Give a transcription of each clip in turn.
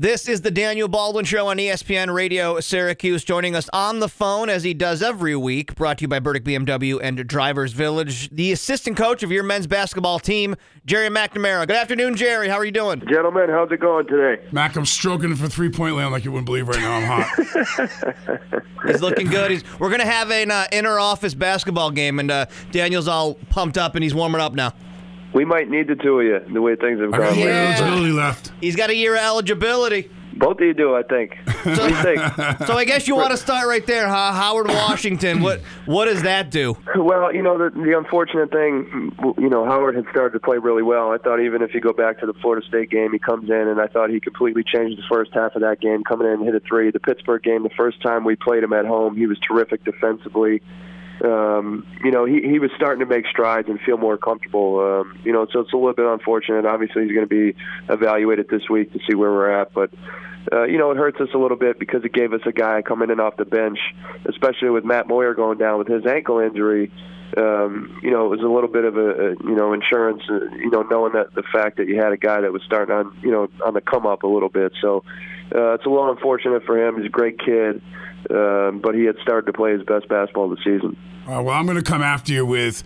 This is the Daniel Baldwin Show on ESPN Radio Syracuse. Joining us on the phone, as he does every week, brought to you by Burdick BMW and Drivers Village, the assistant coach of your men's basketball team, Gerry McNamara. Good afternoon, Gerry. How are you doing? Gentlemen, how's it going today? Mac, I'm stroking for three point land like you wouldn't believe right now. I'm hot. He's looking good. He's, we're going to have an uh, inner office basketball game, and uh, Daniel's all pumped up and he's warming up now. We might need the two of you, the way things have I got gone. a Yeah. eligibility left. He's got a year of eligibility. Both of you do, I think. What do you think? So I guess you want to start right there, huh? Howard Washington. What what does that do? Well, you know, the, the unfortunate thing, you know, Howard had started to play really well. I thought even if you go back to the Florida State game, he comes in and I thought he completely changed the first half of that game, coming in and hit a three. The Pittsburgh game, the first time we played him at home, he was terrific defensively. Um, you know, he, he was starting to make strides and feel more comfortable. Um, you know, so it's a little bit unfortunate. Obviously, he's going to be evaluated this week to see where we're at, but uh, you know, it hurts us a little bit because it gave us a guy coming in off the bench, especially with Matt Moyer going down with his ankle injury. Um, you know, it was a little bit of a, a you know insurance. Uh, you know, knowing that the fact that you had a guy that was starting on you know on the come up a little bit. So uh, it's a little unfortunate for him. He's a great kid, um, but he had started to play his best basketball of the season. Uh, well, I'm going to come after you with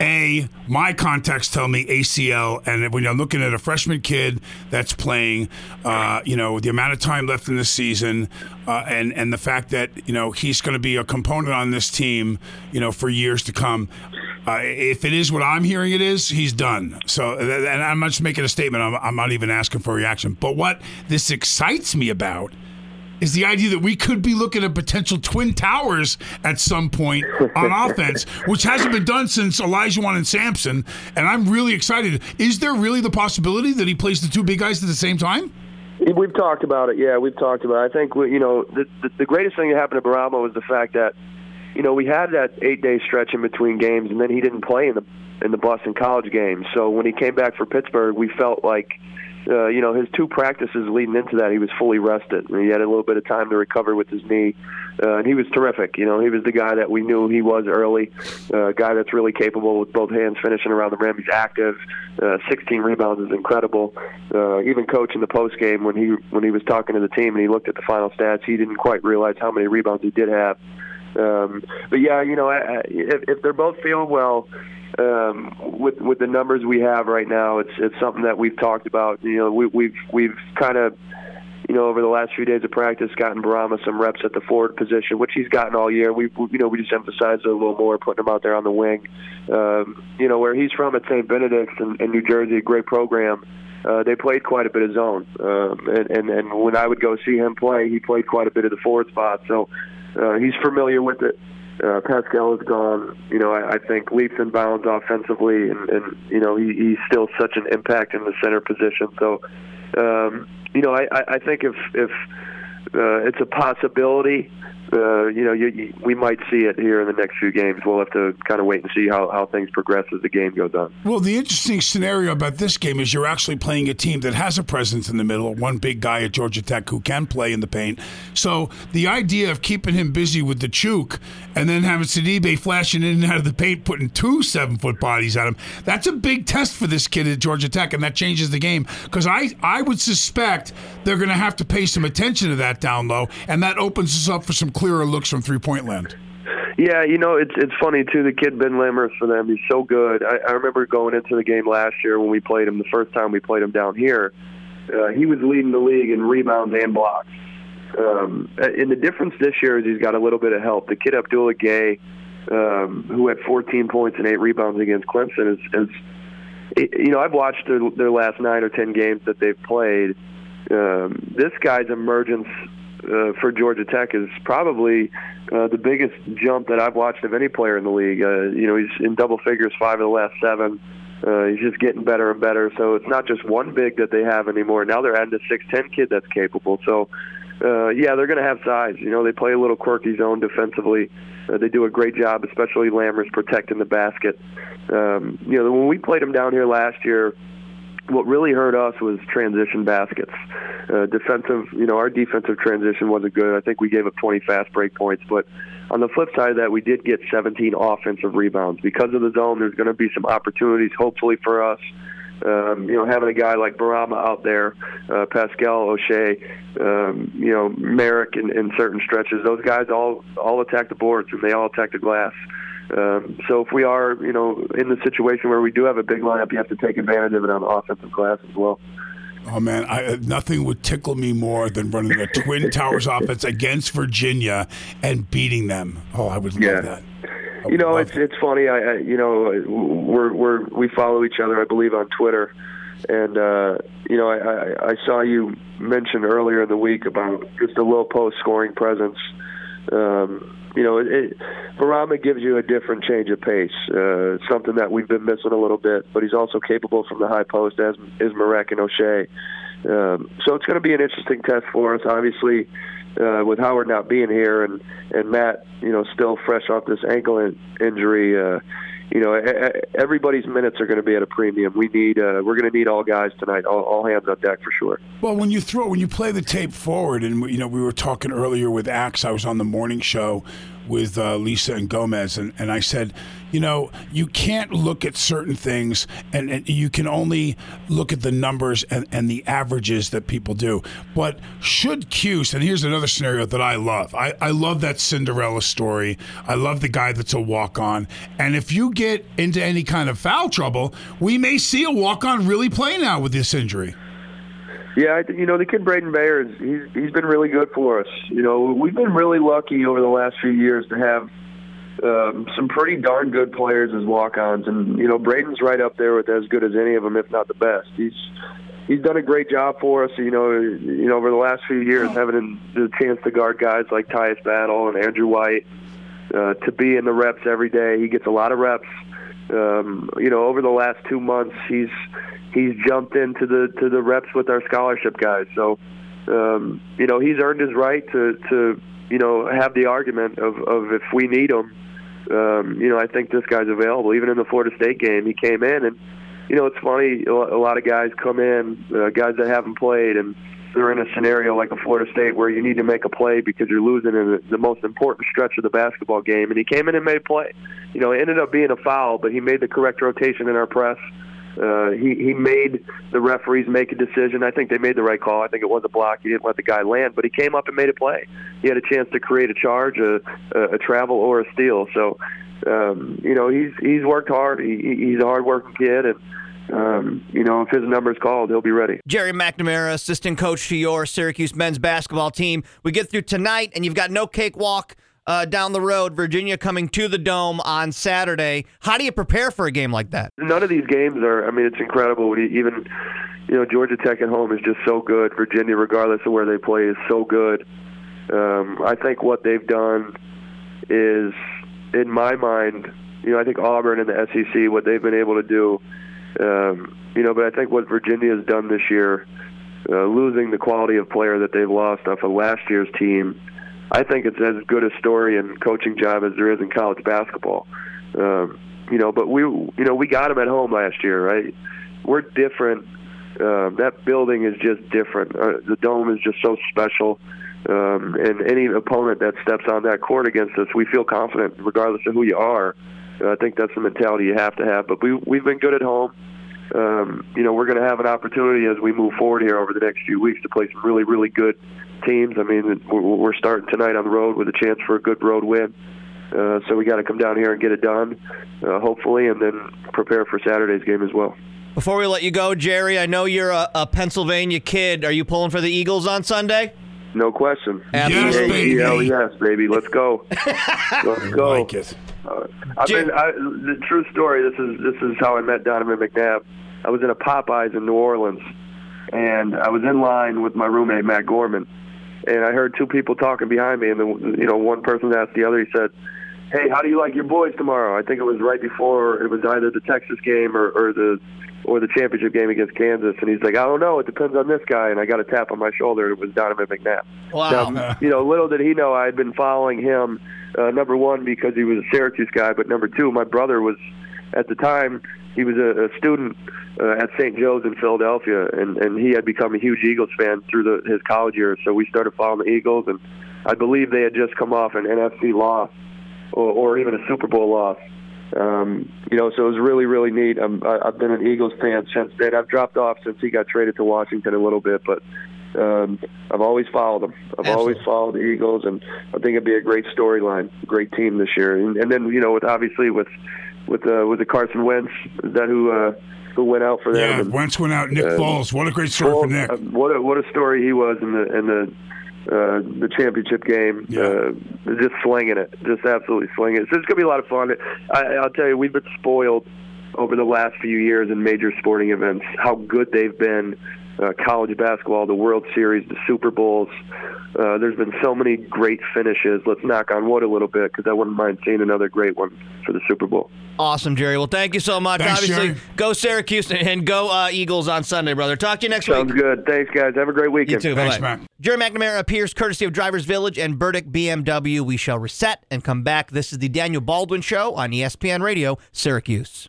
a my contacts tell me ACL, and when you're looking at a freshman kid that's playing, uh, you know, the amount of time left in the season, uh, and and the fact that you know he's going to be a component on this team, you know, for years to come. Uh, if it is what I'm hearing, it is he's done. So, and I'm not just making a statement. I'm, I'm not even asking for a reaction. But what this excites me about is the idea that we could be looking at potential twin towers at some point on offense, which hasn't been done since Olajuwon and Sampson. And I'm really excited. Is there really the possibility that he plays the two big guys at the same time? We've talked about it. Yeah, we've talked about it. I think you know the, the the greatest thing that happened to Bourama was the fact that you know we had that eight day stretch in between games, and then he didn't play in the in the Boston College game. So when he came back for Pittsburgh, we felt like. Uh, you know, his two practices leading into that, he was fully rested. He had a little bit of time to recover with his knee, uh, and he was terrific. You know, he was the guy that we knew he was early, uh, a guy that's really capable with both hands finishing around the rim. He's active. Uh, 16 rebounds is incredible. Uh, even coach in the post game when he when he was talking to the team and he looked at the final stats, he didn't quite realize how many rebounds he did have. Um, but yeah, you know, I, I, if, if they're both feeling well, um, with with the numbers we have right now, it's it's something that we've talked about. You know, we, we've we've kind of you know, over the last few days of practice, gotten Bourama some reps at the forward position, which he's gotten all year. We, you know, we just emphasized it a little more, putting him out there on the wing. Um, you know, where he's from at St. Benedict's in, in New Jersey, a great program. Uh, they played quite a bit of zone, um, and, and and when I would go see him play, he played quite a bit of the forward spot. So uh, he's familiar with it. Uh, Paschal is gone. You know, I, I think leaps and bounds offensively, and, and you know he, he's still such an impact in the center position. So, um, you know, I, I think if if uh, it's a possibility, uh, you know, you, you, we might see it here in the next few games. We'll have to kind of wait and see how, how things progress as the game goes on. Well, the interesting scenario about this game is you're actually playing a team that has a presence in the middle, one big guy at Georgia Tech who can play in the paint. So the idea of keeping him busy with the chook and then having Sidibe flashing in and out of the paint, putting two seven foot bodies at him, that's a big test for this kid at Georgia Tech, and that changes the game. Because I, I would suspect they're going to have to pay some attention to that down low, and that opens us up for some clearer looks from three point land. Yeah, you know, it's it's funny too. The kid Ben Lammers for them, he's so good. I, I remember going into the game last year when we played him the first time we played him down here. Uh, he was leading the league in rebounds and blocks. Um, and the difference this year is he's got a little bit of help. The kid Abdoulaye Gueye, um, who had 14 points and eight rebounds against Clemson, is, is you know I've watched their, their last nine or ten games that they've played. Um, this guy's emergence uh, for Georgia Tech is probably uh, the biggest jump that I've watched of any player in the league. Uh, you know, he's in double figures five of the last seven. Uh, he's just getting better and better. So it's not just one big that they have anymore. Now they're adding a six ten kid that's capable. So uh, yeah, they're going to have size. You know, they play a little quirky zone defensively. Uh, they do a great job, especially Lammers protecting the basket. Um, you know, when we played them down here last year, what really hurt us was transition baskets. Uh, defensive, you know, our defensive transition wasn't good. I think we gave up 20 fast break points, but on the flip side of that, we did get 17 offensive rebounds. Because of the zone, there's going to be some opportunities, hopefully for us, Um, you know, having a guy like Bourama out there, uh, Paschal Oshae, um, you know, Marek in, in certain stretches, those guys all all attack the boards and they all attack the glass. Um, so if we are, you know, in the situation where we do have a big lineup, you have to take advantage of it on the offensive glass as well. Oh man, I, nothing would tickle me more than running the Twin Towers offense against Virginia and beating them. Oh, I would love Yeah. that. I You know, it's that. it's funny. I, I you know we're we're we follow each other, I believe, on Twitter, and uh, you know I, I I saw you mention earlier in the week about just a low post scoring presence. Um, you know, it, it, Bourama gives you a different change of pace, uh, something that we've been missing a little bit. But he's also capable from the high post, as is Marek and Oshae. Um, so it's going to be an interesting test for us. Obviously, uh, with Howard not being here and and Matt, you know, still fresh off this ankle in, injury. Uh, you know, everybody's minutes are going to be at a premium. We need, uh, we're going to need all guys tonight, all, all hands on deck for sure. Well, when you throw, when you play the tape forward, and you know, we were talking earlier with Axe. I was on the morning show with uh, Lisa and Gomez, and, and I said, you know, you can't look at certain things, and, and you can only look at the numbers and, and the averages that people do. But should Cuse, and here's another scenario that I love. I, I love that Cinderella story. I love the guy that's a walk on. And if you get into any kind of foul trouble, we may see a walk on really play now with this injury. Yeah, you know the kid Braedon Bayer he's he's been really good for us. You know we've been really lucky over the last few years to have um, some pretty darn good players as walk-ons, and you know Braedon's right up there with as good as any of them, if not the best. He's he's done a great job for us. You know, you know over the last few years having the chance to guard guys like Tyus Battle and Andrew White, uh, to be in the reps every day. He gets a lot of reps. Um, you know, over the last two months, he's he's jumped into the to the reps with our scholarship guys. So, um, you know, he's earned his right to to you know have the argument of of if we need him. Um, you know, I think this guy's available. Even in the Florida State game, he came in, and you know, it's funny. A lot of guys come in, uh, guys that haven't played, and they're in a scenario like a Florida State where you need to make a play because you're losing in the, the most important stretch of the basketball game. And he came in and made a play. You know, it ended up being a foul, but he made the correct rotation in our press. Uh, he he made the referees make a decision. I think they made the right call. I think it was a block. He didn't let the guy land, but he came up and made a play. He had a chance to create a charge, a a, travel, or a steal. So, um, you know, he's he's worked hard. He- he's a hard-working kid, and um, you know, if his number is called, he'll be ready. Gerry McNamara, assistant coach to your Syracuse men's basketball team. We get through tonight, and you've got no cakewalk uh, down the road. Virginia coming to the Dome on Saturday. How do you prepare for a game like that? none of these games are. I mean, it's incredible. Even you know Georgia Tech at home is just so good. Virginia, regardless of where they play, is so good. Um, I think what they've done is, in my mind, you know, I think Auburn and the SEC, what they've been able to do, um, you know, but I think what Virginia has done this year, uh, losing the quality of player that they've lost off of last year's team, I think it's as good a story and coaching job as there is in college basketball. Um, you know, but we, you know, we got them at home last year, right? We're different. Um, that building is just different. Uh, the dome is just so special. Um, and any opponent that steps on that court against us, we feel confident, regardless of who you are. Uh, I think that's the mentality you have to have. But we we've been good at home. Um, you know, we're going to have an opportunity as we move forward here over the next few weeks to play some really, really good teams. I mean, we're, we're starting tonight on the road with a chance for a good road win. Uh, so we got to come down here and get it done, uh, hopefully, and then prepare for Saturday's game as well. Before we let you go, Gerry, I know you're a, a Pennsylvania kid. Are you pulling for the Eagles on Sunday? No question. Absolutely. Yes, baby. Hell yes, baby. Let's go. Let's go. I like it. Uh, I've Jim- been I, the true story. This is this is how I met Donovan McNabb. I was in a Popeyes in New Orleans, and I was in line with my roommate Matt Gorman, and I heard two people talking behind me, and then you know one person asked the other. He said, "Hey, how do you like your boys tomorrow?" I think it was right before it was either the Texas game or, or the or the championship game against Kansas, and he's like, "I don't know. It depends on this guy." And I got a tap on my shoulder. It was Donovan McNabb. Wow. Now, you know, little did he know I had been following him. Uh, number one, because he was a Syracuse guy, but number two, my brother was at the time he was a, a student uh, at St. Joe's in Philadelphia, and and he had become a huge Eagles fan through the, his college years. So we started following the Eagles, and I believe they had just come off an NFC loss, or, or even a Super Bowl loss. Um, you know, so it was really, really neat. I'm, I, I've been an Eagles fan since then. I've dropped off since he got traded to Washington a little bit, but um, I've always followed them. I've Absolutely. always followed the Eagles, and I think it'd be a great storyline, great team this year. And, and then you know, with obviously with with uh, with the Carson Wentz, is that who uh, who went out for them? Yeah, And, Wentz went out. Nick uh, Foles. What a great story well, for Nick. uh, what a what a story he was in the in the uh, the championship game. Yeah. Uh, just slinging it, just absolutely slinging it. So it's gonna be a lot of fun. I, I'll tell you, we've been spoiled over the last few years in major sporting events. How good they've been. Uh, college basketball, the World Series, the Super Bowls. Uh, there's been so many great finishes. Let's knock on wood a little bit because I wouldn't mind seeing another great one for the Super Bowl. Awesome, Gerry. Well, thank you so much. Thanks, Obviously, Gerry. go Syracuse and go uh, Eagles on Sunday, brother. Talk to you next week. Sounds week. good. Thanks, guys. Have a great weekend. You weekend. too. Thanks, Bye-bye. Matt. Gerry McNamara appears courtesy of Drivers Village and Burdick BMW. We shall reset and come back. This is the Daniel Baldwin Show on ESPN Radio, Syracuse.